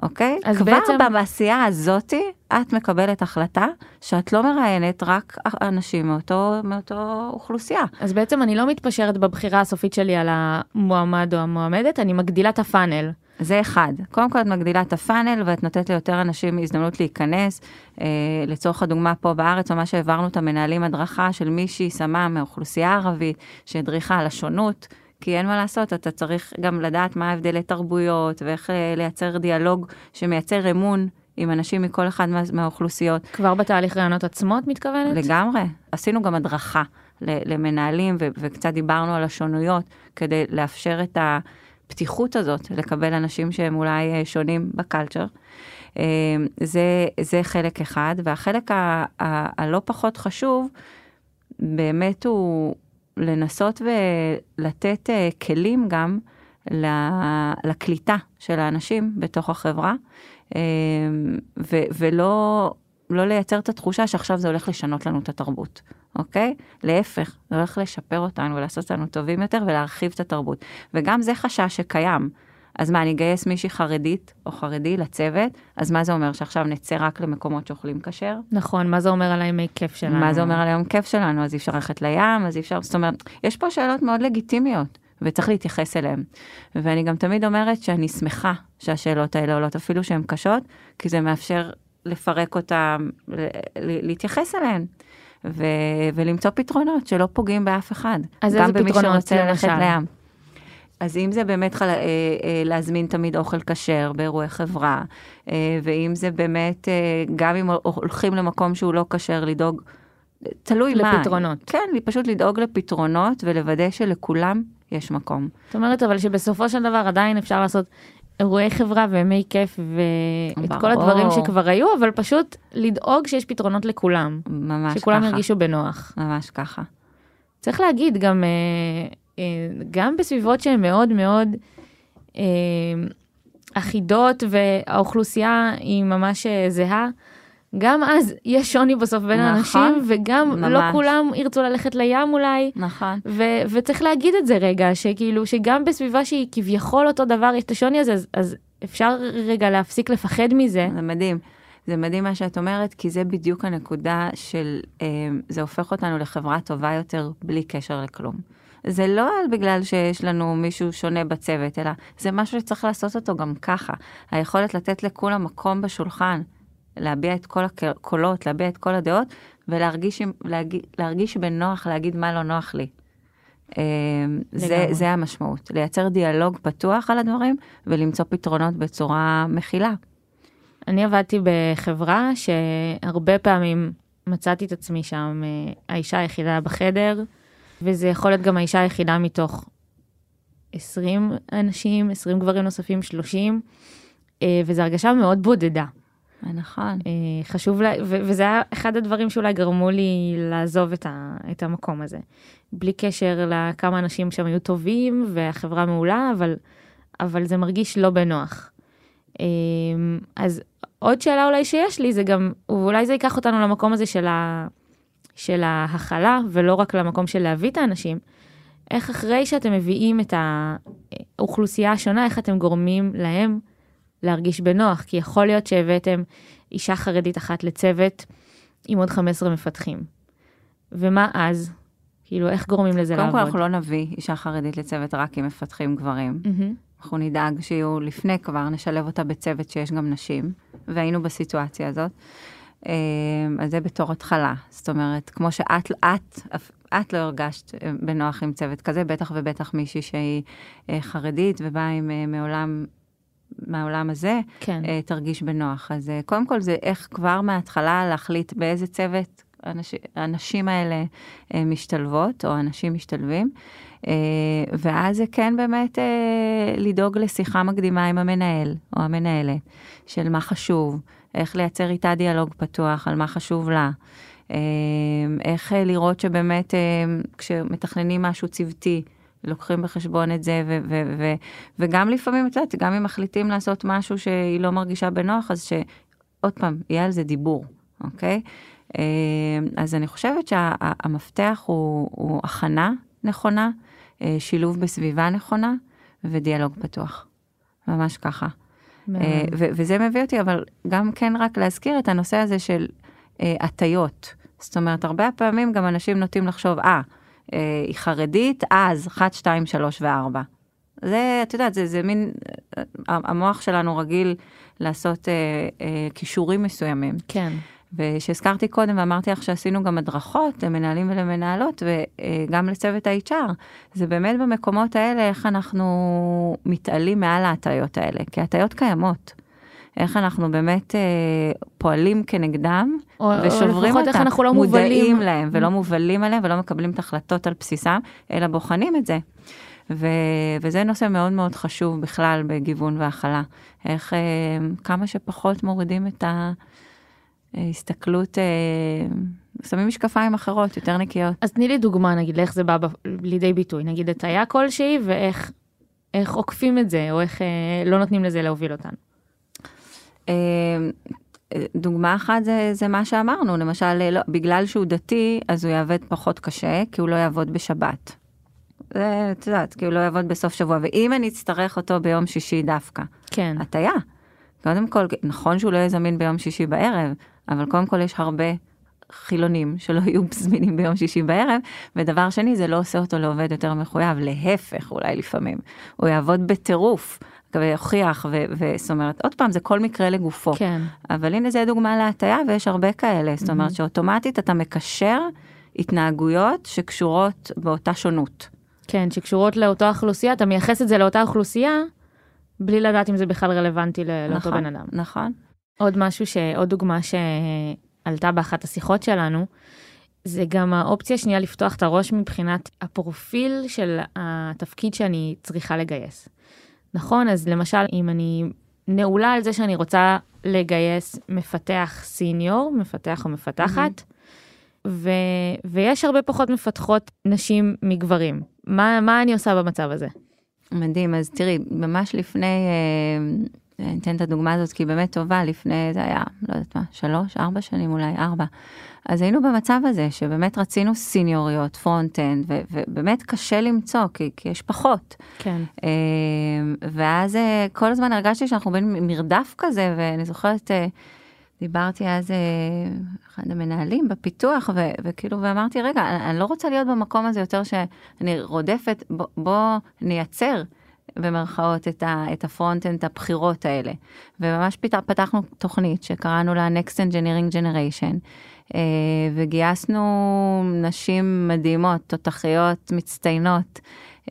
אוקיי? אז כבר בעצם... בעשייה הזאתי, את מקבלת החלטה שאת לא מראיינת רק אנשים מאותו, מאותו אוכלוסייה. אז בעצם אני לא מתפשרת בבחירה הסופית שלי על המועמד או המועמדת, אני מגדילה את הפאנל. זה אחד. קודם כל את מגדילה את הפאנל ואת נותנת ליותר אנשים הזדמנות להיכנס. אה, לצורך הדוגמה פה בארץ, ממש העברנו את המנהלים הדרכה של מישהי שמה מאוכלוסייה ערבית, שהדריכה על השונות. כי אין מה לעשות, אתה צריך גם לדעת מה ההבדלי תרבויות ואיך אה, לייצר דיאלוג שמייצר אמון עם אנשים מכל אחד מה, מהאוכלוסיות. כבר בתהליך רעיונות עצמו את מתכוונת? לגמרי. עשינו גם הדרכה למנהלים ו- וקצת דיברנו על השונויות כדי לאפשר את הפתיחות הזאת לקבל אנשים שהם אולי אה, שונים בקלצ'ר. אה, זה, זה חלק אחד, והחלק ה- ה- הלא פחות חשוב באמת הוא לנסות ולתת uh, כלים גם לקליטה של האנשים בתוך החברה, uh, ו- ולא לא לייצר את התחושה שעכשיו זה הולך לשנות לנו את התרבות, אוקיי? להפך, זה הולך לשפר אותנו ולעשות אותנו טובים יותר ולהרחיב את התרבות. וגם זה חשש שקיים. אז מה, אני אגייס מישהי חרדית או חרדי לצוות, אז מה זה אומר, שעכשיו נצא רק למקומות שאוכלים כשר? נכון, מה זה אומר על הימי כיף שלנו? מה זה אומר על היום כיף שלנו? אז אי אפשר ללכת לים, אז אי אפשר, זאת אומרת, יש פה שאלות מאוד לגיטימיות. וצריך להתייחס אליהן. ואני גם תמיד אומרת שאני שמחה שהשאלות האלה עולות, אפילו שהן קשות, כי זה מאפשר לפרק אותן, להתייחס אליהן. ו- ולמצוא פתרונות שלא פוגעים באף אחד. אז איזה פתרונות? גם במי שרוצה ללכת לים. אז אם זה באמת חל... אה, אה, להזמין תמיד אוכל כשר באירועי חברה, אה, ואם זה באמת, גם אם הולכים למקום שהוא לא כשר, לדאוג, תלוי לפתרונות. מה. לפתרונות. כן, פשוט לדאוג לפתרונות ולוודא שלכולם יש מקום. זאת אומרת אבל שבסופו של דבר עדיין אפשר לעשות אירועי חברה וימי כיף ואת כל ברור. הדברים שכבר היו, אבל פשוט לדאוג שיש פתרונות לכולם, ממש שכולם ככה. ירגישו בנוח. ממש ככה. צריך להגיד גם, אה, אה, גם בסביבות שהן מאוד מאוד אה, אחידות והאוכלוסייה היא ממש אה, זהה, גם אז יש שוני בסוף בין נכון, האנשים, וגם לא ממש. כולם ירצו ללכת לים אולי. נכון. ו- וצריך להגיד את זה רגע, שכאילו, שגם בסביבה שהיא כביכול אותו דבר, יש את השוני הזה, אז, אז אפשר רגע להפסיק לפחד מזה. זה מדהים. זה מדהים מה שאת אומרת, כי זה בדיוק הנקודה של, אה, זה הופך אותנו לחברה טובה יותר בלי קשר לכלום. זה לא בגלל שיש לנו מישהו שונה בצוות, אלא זה משהו שצריך לעשות אותו גם ככה. היכולת לתת לכולם מקום בשולחן, להביע את כל הקולות, להביע את כל הדעות, ולהרגיש להגיד- להרגיש בנוח להגיד מה לא נוח לי. אה, זה. זה המשמעות, לייצר דיאלוג פתוח על הדברים ולמצוא פתרונות בצורה מכילה. אני עבדתי בחברה שהרבה פעמים מצאתי את עצמי שם אה, האישה היחידה בחדר, וזה יכול להיות גם האישה היחידה מתוך 20 אנשים, 20 גברים נוספים, 30, אה, וזו הרגשה מאוד בודדה. נכון. אה, חשוב, לה, ו- וזה היה אחד הדברים שאולי גרמו לי לעזוב את, ה, את המקום הזה. בלי קשר לכמה אנשים שם היו טובים והחברה מעולה, אבל, אבל זה מרגיש לא בנוח. אה, אז עוד שאלה אולי שיש לי זה גם, ואולי זה ייקח אותנו למקום הזה של, ה, של ההכלה, ולא רק למקום של להביא את האנשים. איך אחרי שאתם מביאים את האוכלוסייה השונה, איך אתם גורמים להם להרגיש בנוח? כי יכול להיות שהבאתם אישה חרדית אחת לצוות עם עוד 15 מפתחים. ומה אז? כאילו, איך גורמים לזה קודם כל לעבוד? אנחנו לא נביא אישה חרדית לצוות רק אם מפתחים גברים. מהמם. אנחנו נדאג שיהיו לפני כבר, נשלב אותה בצוות שיש גם נשים, והיינו בסיטואציה הזאת. אה, אז זה בתור התחלה. זאת אומרת, כמו שאת את, את לא הרגשת אה, בנוח עם צוות כזה, בטח ובטח מישהי שהיא אה, חרדית ובאה עם אה, מעולם, מהעולם הזה, כן. אה, תרגיש בנוח. אז אה, קודם כל זה איך כבר מההתחלה להחליט באיזה צוות האנש, הנשים האלה אה, משתלבות, או אנשים משתלבים. אה, ואז זה כן באמת אה, לדאוג לשיחה מקדימה עם המנהל או המנהלת, של מה חשוב, איך לייצר איתה דיאלוג פתוח על מה חשוב לה. אה, איך אה, לראות שבאמת אה, כשמתכננים משהו צוותי, לוקחים בחשבון את זה, ו- ו- ו- וגם לפעמים, את יודעת, גם אם מחליטים לעשות משהו שהיא לא מרגישה בנוח, אז שעוד פעם, יהיה על זה דיבור, אוקיי? אה, אז אני חושבת שהמפתח הוא, הוא הכנה נכונה, אה, שילוב בסביבה נכונה ודיאלוג פתוח. ממש ככה. אה, וזה מביא אותי, אבל גם כן רק להזכיר את הנושא הזה של אה, הטיות. זאת אומרת, הרבה פעמים גם אנשים נוטים לחשוב, אה, אה, היא חרדית, אז 1, 2, 3 ו-4. זה, את יודעת, זה, זה מין, המוח שלנו רגיל לעשות אה, אה, כישורים מסוימים. כן. ושהזכרתי קודם ואמרתי לך שעשינו גם הדרכות למנהלים ולמנהלות וגם לצוות ה-HR, זה באמת במקומות האלה איך אנחנו מתעלים מעל ההטיות האלה, כי הטיות קיימות. איך אנחנו באמת אה, פועלים כנגדם או, ושוברים או אותם, לא מודעים מובלים. להם ולא מובלים עליהם ולא מקבלים את ההחלטות על בסיסם, אלא בוחנים את זה. ו- וזה נושא מאוד מאוד חשוב בכלל בגיוון והכלה. איך אה, כמה שפחות מורידים את ההסתכלות, אה, שמים משקפיים אחרות, יותר נקיות. אז תני לי דוגמה, נגיד, לאיך זה בא ב- לידי ביטוי. נגיד, הטעיה כלשהי, ואיך איך עוקפים את זה, או איך אה, לא נותנים לזה להוביל אותנו. אה, דוגמה אחת זה, זה מה שאמרנו, למשל, לא, בגלל שהוא דתי, אז הוא יעבוד פחות קשה, כי הוא לא יעבוד בשבת. זה, את יודעת, כי הוא לא יעבוד בסוף שבוע, ואם אני אצטרך אותו ביום שישי דווקא, כן. הטיה. קודם כל, נכון שהוא לא יהיה זמין ביום שישי בערב, אבל קודם כל יש הרבה חילונים שלא יהיו זמינים ביום שישי בערב, ודבר שני, זה לא עושה אותו לעובד יותר מחויב, להפך אולי לפעמים. הוא יעבוד בטירוף, ויוכיח, וזאת אומרת, עוד פעם, זה כל מקרה לגופו. כן. אבל הנה זה דוגמה להטיה, ויש הרבה כאלה. זאת אומרת שאוטומטית אתה מקשר התנהגויות שקשורות באותה שונות. כן, שקשורות לאותה אוכלוסייה, אתה מייחס את זה לאותה אוכלוסייה, בלי לדעת אם זה בכלל רלוונטי לאותו נכון, בן אדם. נכון. עוד משהו, ש... עוד דוגמה שעלתה באחת השיחות שלנו, זה גם האופציה שנייה לפתוח את הראש מבחינת הפרופיל של התפקיד שאני צריכה לגייס. נכון, אז למשל, אם אני נעולה על זה שאני רוצה לגייס מפתח סיניור, מפתח או מפתחת, ו, ויש הרבה פחות מפתחות נשים מגברים. מה, מה אני עושה במצב הזה? מדהים, אז תראי, ממש לפני, אה, אתן את הדוגמה הזאת כי היא באמת טובה, לפני, זה היה, לא יודעת מה, שלוש, ארבע שנים אולי, ארבע. אז היינו במצב הזה שבאמת רצינו סיניוריות, front-end, ובאמת קשה למצוא, כי, כי יש פחות. כן. אה, ואז אה, כל הזמן הרגשתי שאנחנו במין מרדף כזה, ואני זוכרת, אה, דיברתי אז אחד המנהלים בפיתוח, ו, וכאילו, ואמרתי, רגע, אני, אני לא רוצה להיות במקום הזה יותר שאני רודפת, בוא, בוא נייצר. במרכאות את, ה, את ה front-end, את הבכירות האלה. וממש פתחנו תוכנית שקראנו לה Next Engineering Generation, אה, וגייסנו נשים מדהימות, תותחיות, מצטיינות,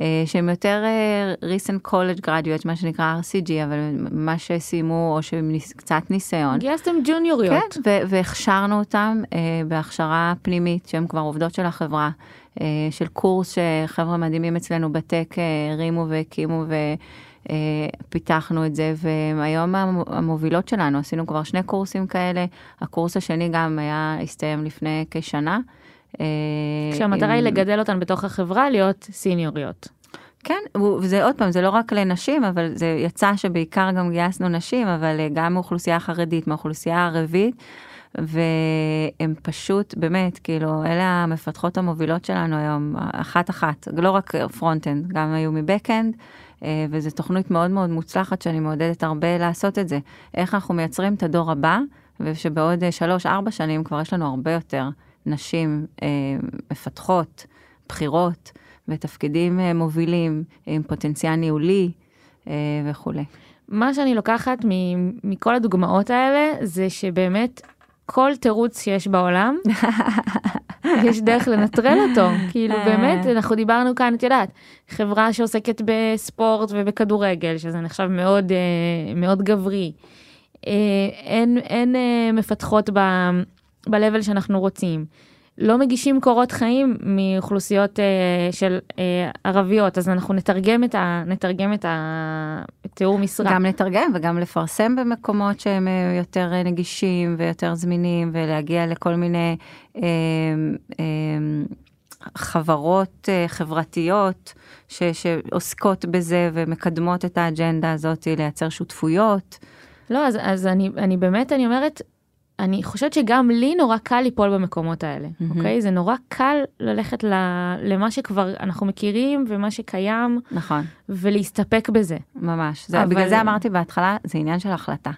אה, שהן יותר אה, recent college graduates, מה שנקרא RCG, אבל מה שסיימו או שהם קצת ניסיון. גייסתם ג'וניוריות. כן, והכשרנו אותם בהכשרה פנימית, שהן כבר עובדות של החברה. של קורס שחבר'ה מדהימים אצלנו בטק הרימו והקימו אה, פיתחנו את זה, והיום המובילות שלנו, עשינו כבר שני קורסים כאלה, הקורס השני גם היה, הסתיים לפני כשנה. אה, כשהמטרה עם... היא לגדל אותן בתוך החברה, להיות סיניוריות. כן, וזה עוד פעם, זה לא רק לנשים, אבל זה יצא שבעיקר גם גייסנו נשים, אבל אה, גם מאוכלוסייה החרדית, מאוכלוסייה הערבית, והם פשוט, באמת, כאילו, אלה המפתחות המובילות שלנו היום, אחת-אחת, לא רק front-end, גם היו מ back-end. אה, וזו תוכנית מאוד מאוד מוצלחת שאני מעודדת הרבה לעשות את זה. איך אנחנו מייצרים את הדור הבא, ושבעוד אה, שלוש-ארבע שנים כבר יש לנו הרבה יותר נשים אה, מפתחות, בכירות, ותפקידים מובילים עם פוטנציאל ניהולי וכולי. מה שאני לוקחת מכל הדוגמאות האלה זה שבאמת כל תירוץ שיש בעולם יש דרך לנטרל אותו כאילו אה. באמת אנחנו דיברנו כאן את יודעת חברה שעוסקת בספורט ובכדורגל שזה נחשב מאוד אה, מאוד גברי. אה, אין אין מפתחות ב-level שאנחנו רוצים. לא מגישים קורות חיים מאוכלוסיות אה, של אה, ערביות, אז אנחנו נתרגם את, ה, נתרגם את התיאור משרה. גם לתרגם וגם לפרסם במקומות שהם אה, יותר אה, נגישים ויותר זמינים, ולהגיע לכל מיני אה, אה, חברות אה, חברתיות ש, שעוסקות בזה ומקדמות את האג'נדה הזאת, לייצר שותפויות. לא, אז, אז אני, אני באמת, אני אומרת, אני חושבת שגם לי נורא קל ליפול במקומות האלה, mm-hmm. אוקיי? זה נורא קל ללכת ל, למה שכבר אנחנו מכירים ומה שקיים. נכון. ולהסתפק בזה. ממש. זה, אבל... בגלל זה אמרתי בהתחלה, זה עניין של החלטה.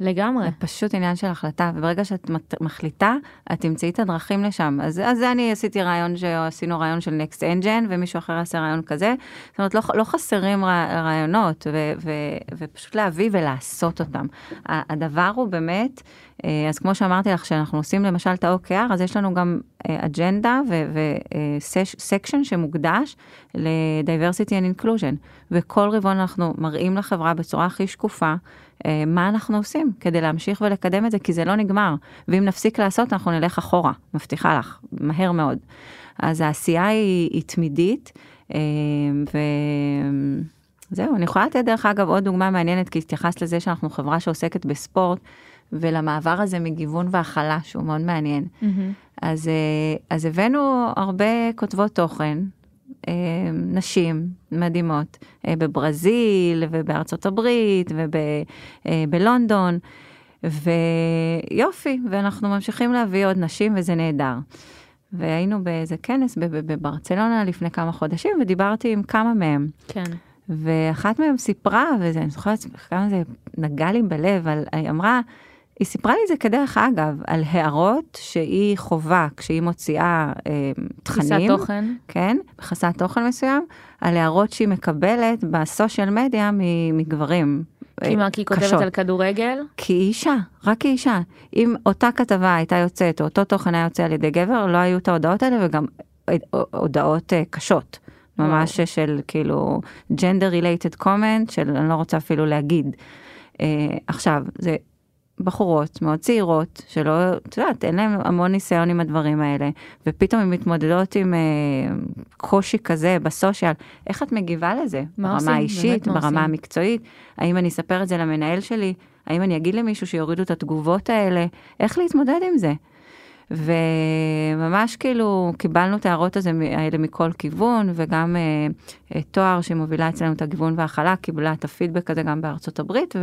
לגמרי. זה פשוט עניין של החלטה, וברגע שאת מחליטה, את תמצאי את הדרכים לשם. אז, אז אני עשיתי רעיון, שעשינו רעיון של Next Engine, ומישהו אחר עשה רעיון כזה. זאת אומרת, לא, לא חסרים רעיונות, ו, ו, ופשוט להביא ולעשות אותם. הדבר הוא באמת, אה, אז כמו שאמרתי לך, שאנחנו עושים למשל את ה-OKR, אז יש לנו גם אג'נדה וסקשן שמוקדש ל-diversity and inclusion, וכל רבעון אנחנו מראים לחברה בצורה הכי שקופה. אה, מה אנחנו עושים כדי להמשיך ולקדם את זה, כי זה לא נגמר. ואם נפסיק לעשות, אנחנו נלך אחורה, מבטיחה לך, מהר מאוד. אז העשייה היא, היא תמידית, אה, וזהו, אני יכולה לתת דרך אגב עוד דוגמה מעניינת, כי התייחסת לזה שאנחנו חברה שעוסקת בספורט, ולמעבר הזה מגיוון והכלה, שהוא מאוד מעניין. Mm-hmm. אז, אה, אז הבאנו הרבה כותבות תוכן, נשים מדהימות אה, בברזיל ובארצות הברית ובלונדון. ויופי, ואנחנו ממשיכים להביא עוד נשים וזה נהדר. והיינו באיזה כנס בברצלונה לפני כמה חודשים ודיברתי עם כמה מהם. כן. ואחת מהם סיפרה, ואני זוכרת כמה זה נגע לי בלב, על, היא אמרה, היא סיפרה לי את זה כדרך אגב, על הערות שהיא חווה כשהיא מוציאה אה, תכנים. תפיסת תוכן. כן, מכסת תוכן מסוים, על הערות שהיא מקבלת בסושיאל מדיה מגברים. כי מה, כי היא כותבת. על כדורגל? כי היא אישה, רק היא אישה. אם אותה כתבה הייתה יוצאת, או אותו תוכן היה יוצא על ידי גבר, לא היו את ההודעות האלה, וגם הודעות uh, קשות. ממש וואו. של כאילו gender related comment, של אני לא רוצה אפילו להגיד. Uh, עכשיו, זה בחורות מאוד צעירות, שלא, את יודעת, אין להן המון ניסיון עם הדברים האלה, ופתאום הן מתמודדות עם אה, קושי כזה בסושיאל, איך את מגיבה לזה? מה ברמה עושים? האישית, ברמה עושים? המקצועית? האם אני אספר את זה למנהל שלי? האם אני אגיד למישהו שיורידו את התגובות האלה? איך להתמודד עם זה? וממש כאילו קיבלנו את ההערות הזה- האלה מכל כיוון, וגם אה, אה, תואר שמובילה אצלנו את הגיוון וההכלה, קיבלה את הפידבק הזה גם בארצות הברית,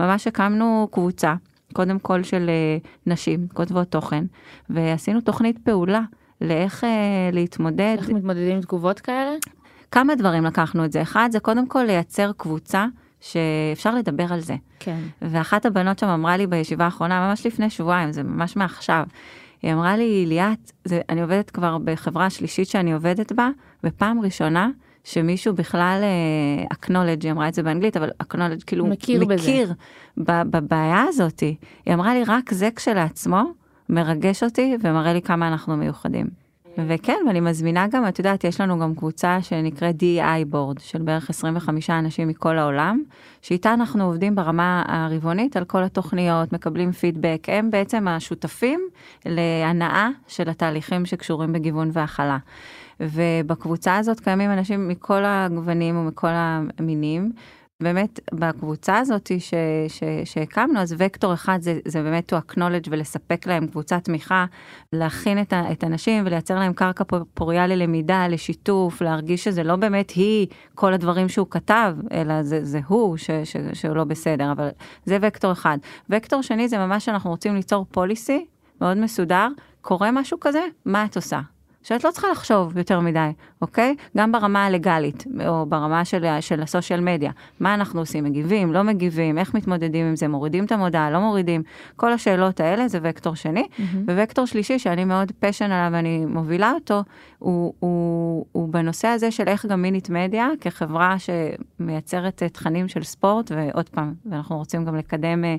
וממש הקמנו קבוצה, קודם כל של אה, נשים, כותבות תוכן, ועשינו תוכנית פעולה לאיך אה, להתמודד. איך מתמודדים עם תגובות כאלה? כמה דברים לקחנו את זה. אחד, זה קודם כל לייצר קבוצה שאפשר לדבר על זה. כן. ואחת הבנות שם אמרה לי בישיבה האחרונה, ממש לפני שבועיים, זה ממש מעכשיו, היא אמרה לי, ליאת, זה, אני עובדת כבר בחברה השלישית שאני עובדת בה, ופעם ראשונה שמישהו בכלל אה, acknowledge, היא אמרה את זה באנגלית, אבל acknowledge כאילו מכיר בזה. מכיר ב- בבעיה הזאת. היא אמרה לי, רק זה כשלעצמו מרגש אותי ומראה לי כמה אנחנו מיוחדים. וכן, ואני מזמינה גם, את יודעת, יש לנו גם קבוצה שנקראת DEI בורד, של בערך 25 אנשים מכל העולם, שאיתה אנחנו עובדים ברמה הרבעונית על כל התוכניות, מקבלים פידבק, הם בעצם השותפים להנאה של התהליכים שקשורים בגיוון והכלה. ובקבוצה הזאת קיימים אנשים מכל הגוונים ומכל המינים. באמת בקבוצה הזאת ש, ש, שהקמנו, אז וקטור אחד זה, זה באמת to acknowledge ולספק להם קבוצת תמיכה, להכין את, ה, את הנשים ולייצר להם קרקע פוריה ללמידה, לשיתוף, להרגיש שזה לא באמת היא כל הדברים שהוא כתב, אלא זה, זה הוא ש, ש, שהוא לא בסדר, אבל זה וקטור אחד. וקטור שני זה ממש שאנחנו רוצים ליצור פוליסי מאוד מסודר, קורה משהו כזה, מה את עושה? שאת לא צריכה לחשוב יותר מדי, אוקיי? גם ברמה הלגלית, או ברמה של, של הסושיאל מדיה. מה אנחנו עושים? מגיבים, לא מגיבים, איך מתמודדים עם זה, מורידים את המודעה, לא מורידים. כל השאלות האלה זה וקטור שני. ווקטור שלישי, שאני מאוד פשן עליו ואני מובילה אותו, הוא, הוא, הוא בנושא הזה של איך גם מינית מדיה, כחברה שמייצרת תכנים של ספורט, ועוד פעם, ואנחנו רוצים גם לקדם אה,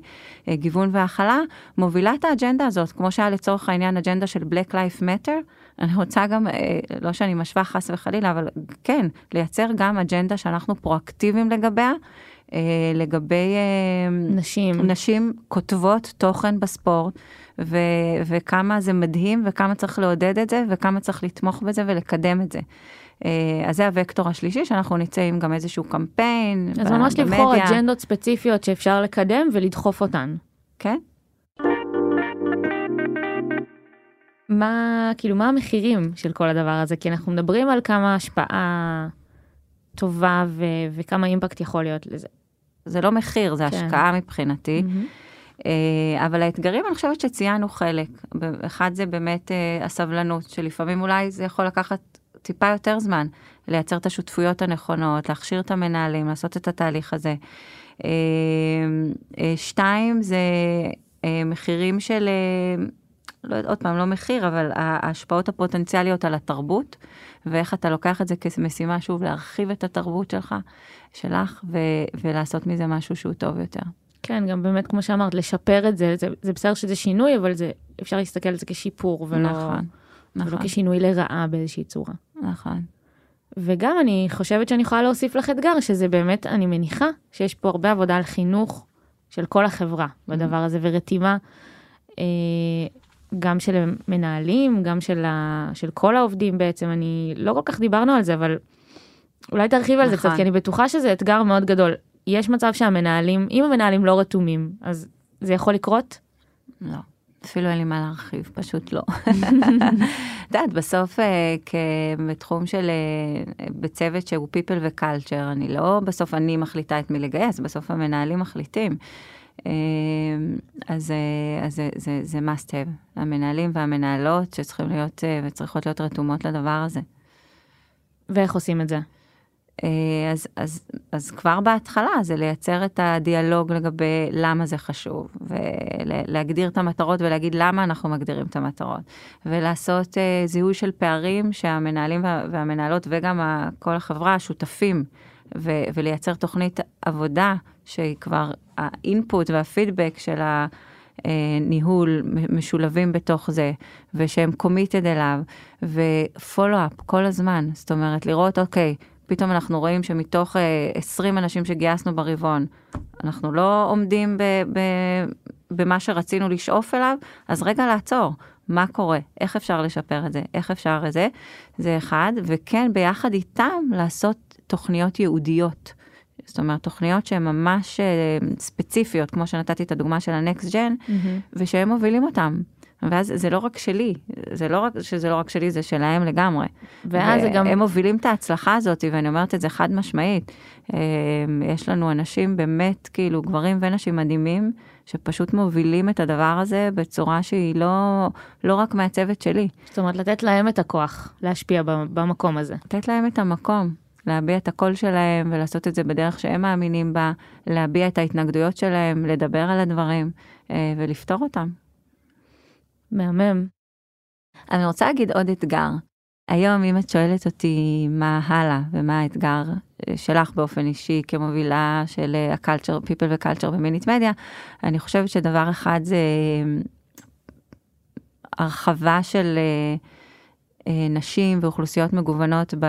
אה, גיוון והכלה, מובילה את האג'נדה הזאת, כמו שהיה לצורך העניין אג'נדה של Black Life Matter. אני רוצה גם, אה, לא שאני משווה חס וחלילה, אבל כן, לייצר גם אג'נדה שאנחנו פרואקטיביים לגביה, אה, לגבי אה, נשים. נשים כותבות תוכן בספורט, ו- וכמה זה מדהים, וכמה צריך לעודד את זה, וכמה צריך לתמוך בזה ולקדם את זה. אז זה הוקטור השלישי, שאנחנו נצא עם גם איזשהו קמפיין. אז ממש לבחור. אג'נדות ספציפיות שאפשר לקדם ולדחוף אותן. כן. מה, כאילו, מה המחירים של כל הדבר הזה? כי אנחנו מדברים על כמה השפעה טובה ו- וכמה אימפקט יכול להיות לזה. זה לא מחיר, זה כן. השקעה מבחינתי. אה, אבל האתגרים, אני חושבת שציינו חלק. אחד זה באמת אה, הסבלנות, שלפעמים אולי זה יכול לקחת טיפה יותר זמן, לייצר את השותפויות הנכונות, להכשיר את המנהלים, לעשות את התהליך הזה. אה, שתיים, זה מחירים של, לא, עוד פעם, לא מחיר, אבל ההשפעות הפוטנציאליות על התרבות, ואיך אתה לוקח את זה כמשימה, שוב, להרחיב את התרבות שלך, שלך, ו- ולעשות מזה משהו שהוא טוב יותר. כן, גם באמת, כמו שאמרת, לשפר את זה, זה, זה בסדר שזה שינוי, אבל זה, אפשר להסתכל על זה כשיפור, ולא, נכון, ולא נכון, כשינוי לרעה באיזושהי צורה. נכון. וגם אני חושבת שאני יכולה להוסיף לך אתגר, שזה באמת, אני מניחה שיש פה הרבה עבודה על חינוך של כל החברה בדבר הזה, ורתימה אה, גם של מנהלים, גם של, ה, של כל העובדים בעצם, אני, לא כל כך דיברנו על זה, אבל אולי תרחיב על זה נכון. קצת, כי אני בטוחה שזה אתגר מאוד גדול. יש מצב שהמנהלים, אם המנהלים לא רתומים, אז זה יכול לקרות? לא, אפילו אין לי מה להרחיב, פשוט לא. את יודעת, בסוף אה, בתחום של, אה, בצוות שהוא people ו-culture, אני לא בסוף אני מחליטה את מי לגייס, בסוף המנהלים מחליטים. אה, אז, אה, אז זה, זה, זה must have, המנהלים והמנהלות שצריכים להיות אה, וצריכות להיות רתומות לדבר הזה. ואיך עושים את זה? אה, אז, אז, אז כבר בהתחלה זה לייצר את הדיאלוג לגבי למה זה חשוב, ולהגדיר את המטרות ולהגיד למה אנחנו מגדירים את המטרות, ולעשות זיהוי של פערים שהמנהלים וה, והמנהלות וגם כל החברה שותפים, ו, ולייצר תוכנית עבודה שהיא כבר האינפוט והפידבק של ה... אה, ניהול משולבים בתוך זה, ושהם קומיטד אליו, ופולו-אפ כל הזמן, זאת אומרת, לראות, אוקיי, פתאום אנחנו רואים שמתוך אה, 20 אנשים שגייסנו ברבעון, אנחנו לא עומדים ב, ב, במה שרצינו לשאוף אליו, אז רגע לעצור, מה קורה, איך אפשר לשפר את זה, איך אפשר את זה, זה אחד, וכן ביחד איתם לעשות תוכניות ייעודיות. זאת אומרת, תוכניות שהן ממש אה, ספציפיות, כמו שנתתי את הדוגמה של הנקסט ג'ן, Mm-hmm. ושהם מובילים אותם. ואז זה לא רק שלי, זה לא רק שזה לא רק שלי, זה שלהם לגמרי. ואז זה גם... הם מובילים את ההצלחה הזאת, ואני אומרת את זה חד משמעית. אה, יש לנו אנשים באמת, כאילו, גברים ונשים מדהימים, שפשוט מובילים את הדבר הזה בצורה שהיא לא, לא רק מהצוות שלי. זאת אומרת, לתת להם את הכוח להשפיע במקום הזה. לתת להם את המקום, להביע את הקול שלהם ולעשות את זה בדרך שהם מאמינים בה, להביע את ההתנגדויות שלהם, לדבר על הדברים אה, ולפתור אותם. מהמם. אני רוצה להגיד עוד אתגר. היום, אם את שואלת אותי מה הלאה ומה האתגר אה, שלך באופן אישי כמובילה של הקלצ'ר, פיפל וקלצ'ר במינית מדיה, אני חושבת שדבר אחד זה אה, הרחבה של אה, נשים ואוכלוסיות מגוונות ב,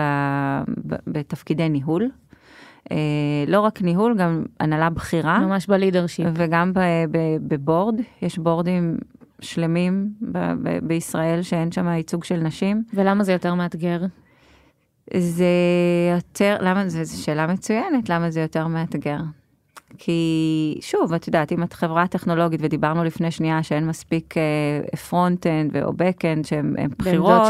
ב, בתפקידי ניהול. אה, לא רק ניהול, גם הנהלה בכירה. ממש בלידרשיפ. וגם בבורד, יש בורדים שלמים ב- ב- בישראל שאין שם ייצוג של נשים. ולמה זה יותר מאתגר? זה יותר, למה, זו שאלה מצוינת, למה זה יותר מאתגר? כי שוב, את יודעת, אם את חברה טכנולוגית ודיברנו לפני שנייה שאין מספיק front-end או back-end שהן בכירות,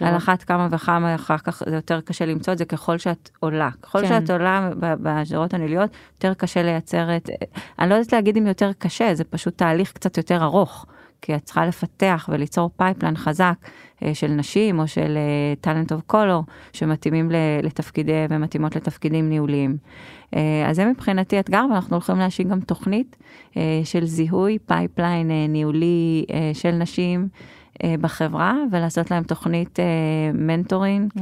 על. אחת כמה וכמה אחר כך זה יותר קשה למצוא את זה ככל שאת עולה. ככל כן. שאת עולה בשדרות הניהוליות, יותר קשה לייצר את... אני לא יודעת להגיד אם יותר קשה, זה פשוט תהליך קצת יותר ארוך. כי את צריכה לפתח וליצור pipeline חזק אה, של נשים או של talent of color שמתאימים לתפקידי ומתאימות לתפקידים ניהוליים. אה, אז זה מבחינתי אתגר ואנחנו הולכים להשיק גם תוכנית אה, של זיהוי pipeline ניהולי של נשים בחברה ולעשות להם תוכנית אה, mentoring.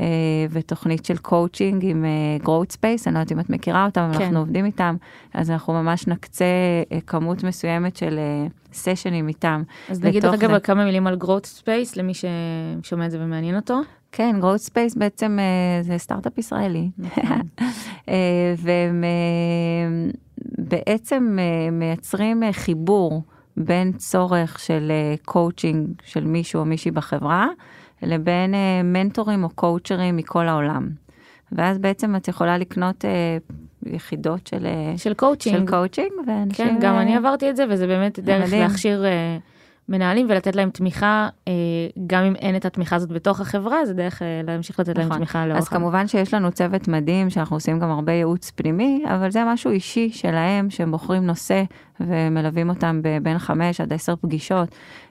אה, ותוכנית של קואוצ'ינג עם אה, growth space, אני לא יודעת אם את מכירה אותם, אבל כן. אנחנו עובדים איתם, אז אנחנו ממש נקצה אה, כמות מסוימת של אה, סשנים איתם. אז נגיד רגע זה. כמה מילים על growth space למי ששומע את זה ומעניין אותו. כן, growth space בעצם אה, זה סטארט-אפ ישראלי. נכון. אה, והם אה, בעצם אה, מייצרים אה, חיבור בין צורך של קואוצ'ינג של מישהו או מישהי בחברה, לבין אה, מנטורים או קואוצ'רים מכל העולם. ואז בעצם את יכולה לקנות אה, יחידות של, אה, של קואוצ'ינג. של קואוצ'ינג, ואנשים... כן, גם אה, אני עברתי את זה, וזה באמת דרך מדהים. להכשיר אה, מנהלים ולתת להם תמיכה, אה, גם אם אין את התמיכה הזאת בתוך החברה, זה דרך אה, להמשיך לתת להם נכון. תמיכה לאורך. אז כמובן שיש לנו צוות מדהים שאנחנו עושים גם הרבה ייעוץ פנימי, אבל זה משהו אישי שלהם, שהם בוחרים נושא ומלווים אותם בין חמש עד עשר פגישות,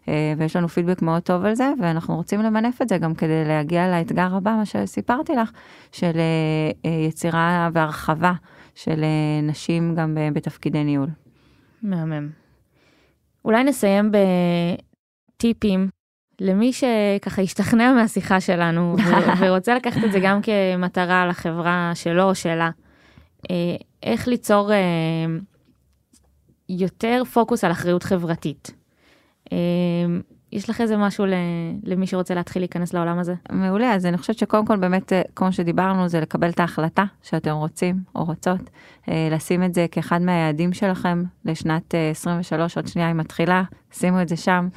אה, ויש לנו פידבק מאוד טוב על זה, ואנחנו רוצים למנף את זה גם כדי להגיע לאתגר הבא, מה שסיפרתי לך, של יצירה והרחבה של נשים גם בתפקידי ניהול. מהמם. אולי נסיים בטיפים למי שככה השתכנע מהשיחה שלנו ו- ורוצה לקחת את זה גם כמטרה לחברה שלו או שלה. אה, איך ליצור אה, יותר פוקוס על אחריות חברתית. אה, יש לך איזה משהו למי שרוצה להתחיל להיכנס לעולם הזה? מעולה, אז אני חושבת שקודם כל באמת, אה, כמו שדיברנו, זה לקבל את ההחלטה שאתם רוצים או רוצות, אה, לשים את זה כאחד מהיעדים שלכם לשנת אה, 23, עוד שנייה היא מתחילה, שימו את זה שם.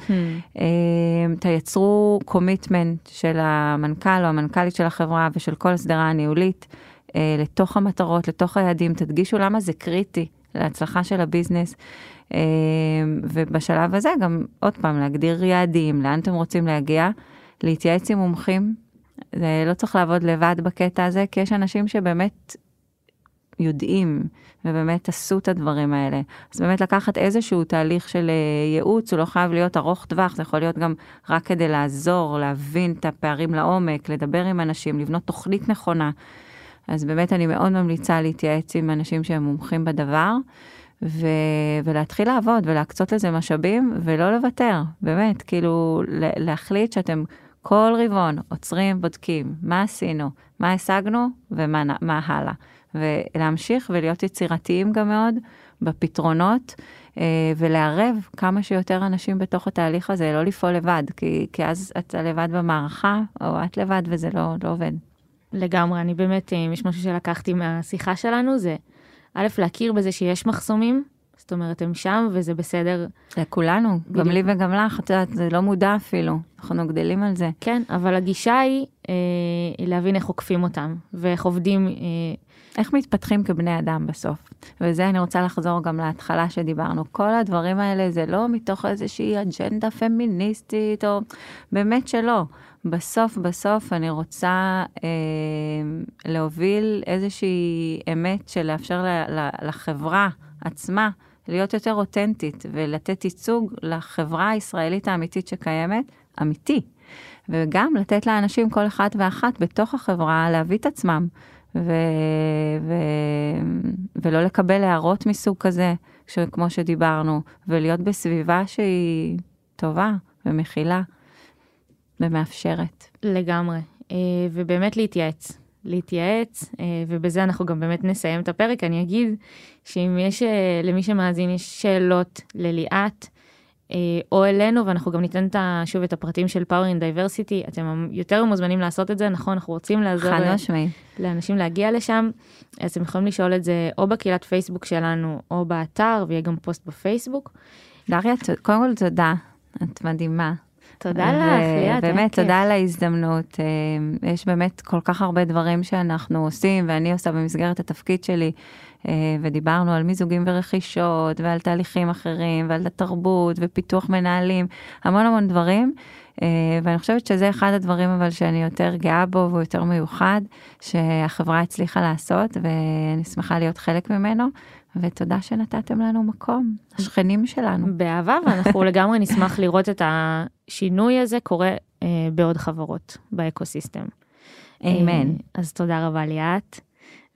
אה, תייצרו commitment של המנכ"ל או המנכ"לית של החברה ושל כל השדרה הניהולית אה, לתוך המטרות, לתוך היעדים, תדגישו למה זה קריטי להצלחה של ה business. אה, ובשלב הזה גם עוד פעם להגדיר יעדים, לאן אתם רוצים להגיע, להתייעץ עם מומחים. זה לא צריך לעבוד לבד בקטע הזה, כי יש אנשים שבאמת יודעים ובאמת עשו את הדברים האלה. אז באמת לקחת איזשהו תהליך של אה, ייעוץ, הוא לא חייב להיות ארוך טווח, זה יכול להיות גם רק כדי לעזור, להבין את הפערים לעומק, לדבר עם אנשים, לבנות תוכנית נכונה. אז באמת אני מאוד ממליצה להתייעץ עם אנשים שהם מומחים בדבר, ו... ולהתחיל לעבוד ולהקצות לזה משאבים ולא לוותר, באמת, כאילו להחליט שאתם כל רבעון עוצרים, בודקים מה עשינו, מה השגנו ומה הלאה. ולהמשיך ולהיות יצירתיים גם מאוד בפתרונות אה, ולערב כמה שיותר אנשים בתוך התהליך הזה, לא לפעול לבד, כי, כי אז אתה לבד במערכה או את לבד וזה לא, לא עובד. לגמרי, אני באמת, אם יש משהו שלקחתי מהשיחה שלנו, זה א', להכיר בזה שיש מחסומים, זאת אומרת, הם שם וזה בסדר. לכולנו, גם בדיוק. לי וגם לך, את יודעת, זה לא מודע אפילו, אנחנו גדלים על זה. כן, אבל הגישה היא אה, להבין איך עוקפים אותם, ואיך עובדים, אה, איך מתפתחים כבני אדם בסוף. וזה אני רוצה לחזור גם להתחלה שדיברנו. כל הדברים האלה זה לא מתוך איזושהי אג'נדה פמיניסטית, או באמת שלא. בסוף בסוף אני רוצה אה, להוביל איזושהי אמת של לאפשר ל, ל, לחברה עצמה להיות יותר אותנטית ולתת ייצוג לחברה הישראלית האמיתית שקיימת, אמיתי. וגם לתת לאנשים, כל אחד ואחת בתוך החברה, להביא את עצמם. ו... ו... ולא לקבל הערות מסוג כזה, ש... כמו שדיברנו, ולהיות בסביבה שהיא טובה ומכילה ומאפשרת. לגמרי, אה, ובאמת להתייעץ. להתייעץ, אה, ובזה אנחנו גם באמת נסיים את הפרק. אני אגיד שאם יש, אה, למי שמאזין, יש שאלות לליאת, או אלינו, ואנחנו גם ניתן את שוב את הפרטים של Power in Diversity, אתם יותר מוזמנים לעשות את זה, נכון? אנחנו רוצים לעזור. לאנשים להגיע לשם, אז אתם יכולים לשאול את זה או בקהילת פייסבוק שלנו, או באתר, ויהיה גם פוסט בפייסבוק. דריה, קודם כל תודה, את מדהימה. תודה לך, ליאת. באמת. תודה על ההזדמנות. אה, יש באמת כל כך הרבה דברים שאנחנו עושים, ואני עושה במסגרת התפקיד שלי, אה, ודיברנו על מיזוגים ורכישות, ועל תהליכים אחרים, ועל התרבות, ופיתוח מנהלים, המון המון דברים. אה, ואני חושבת שזה אחד הדברים אבל שאני יותר גאה בו והוא יותר מיוחד, שהחברה הצליחה לעשות, ואני שמחה להיות חלק ממנו, ותודה שנתתם לנו מקום, השכנים שלנו. באהבה, ואנחנו לגמרי נשמח לראות את השינוי הזה קורה אה, בעוד חברות ב ecosystem. אמן. אה, אז תודה רבה ליאת,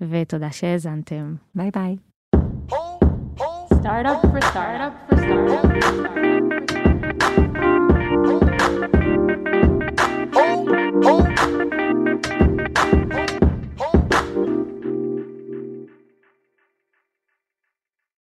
ותודה שהאזנתם. ביי ביי. Startup for startup for startup. for startup.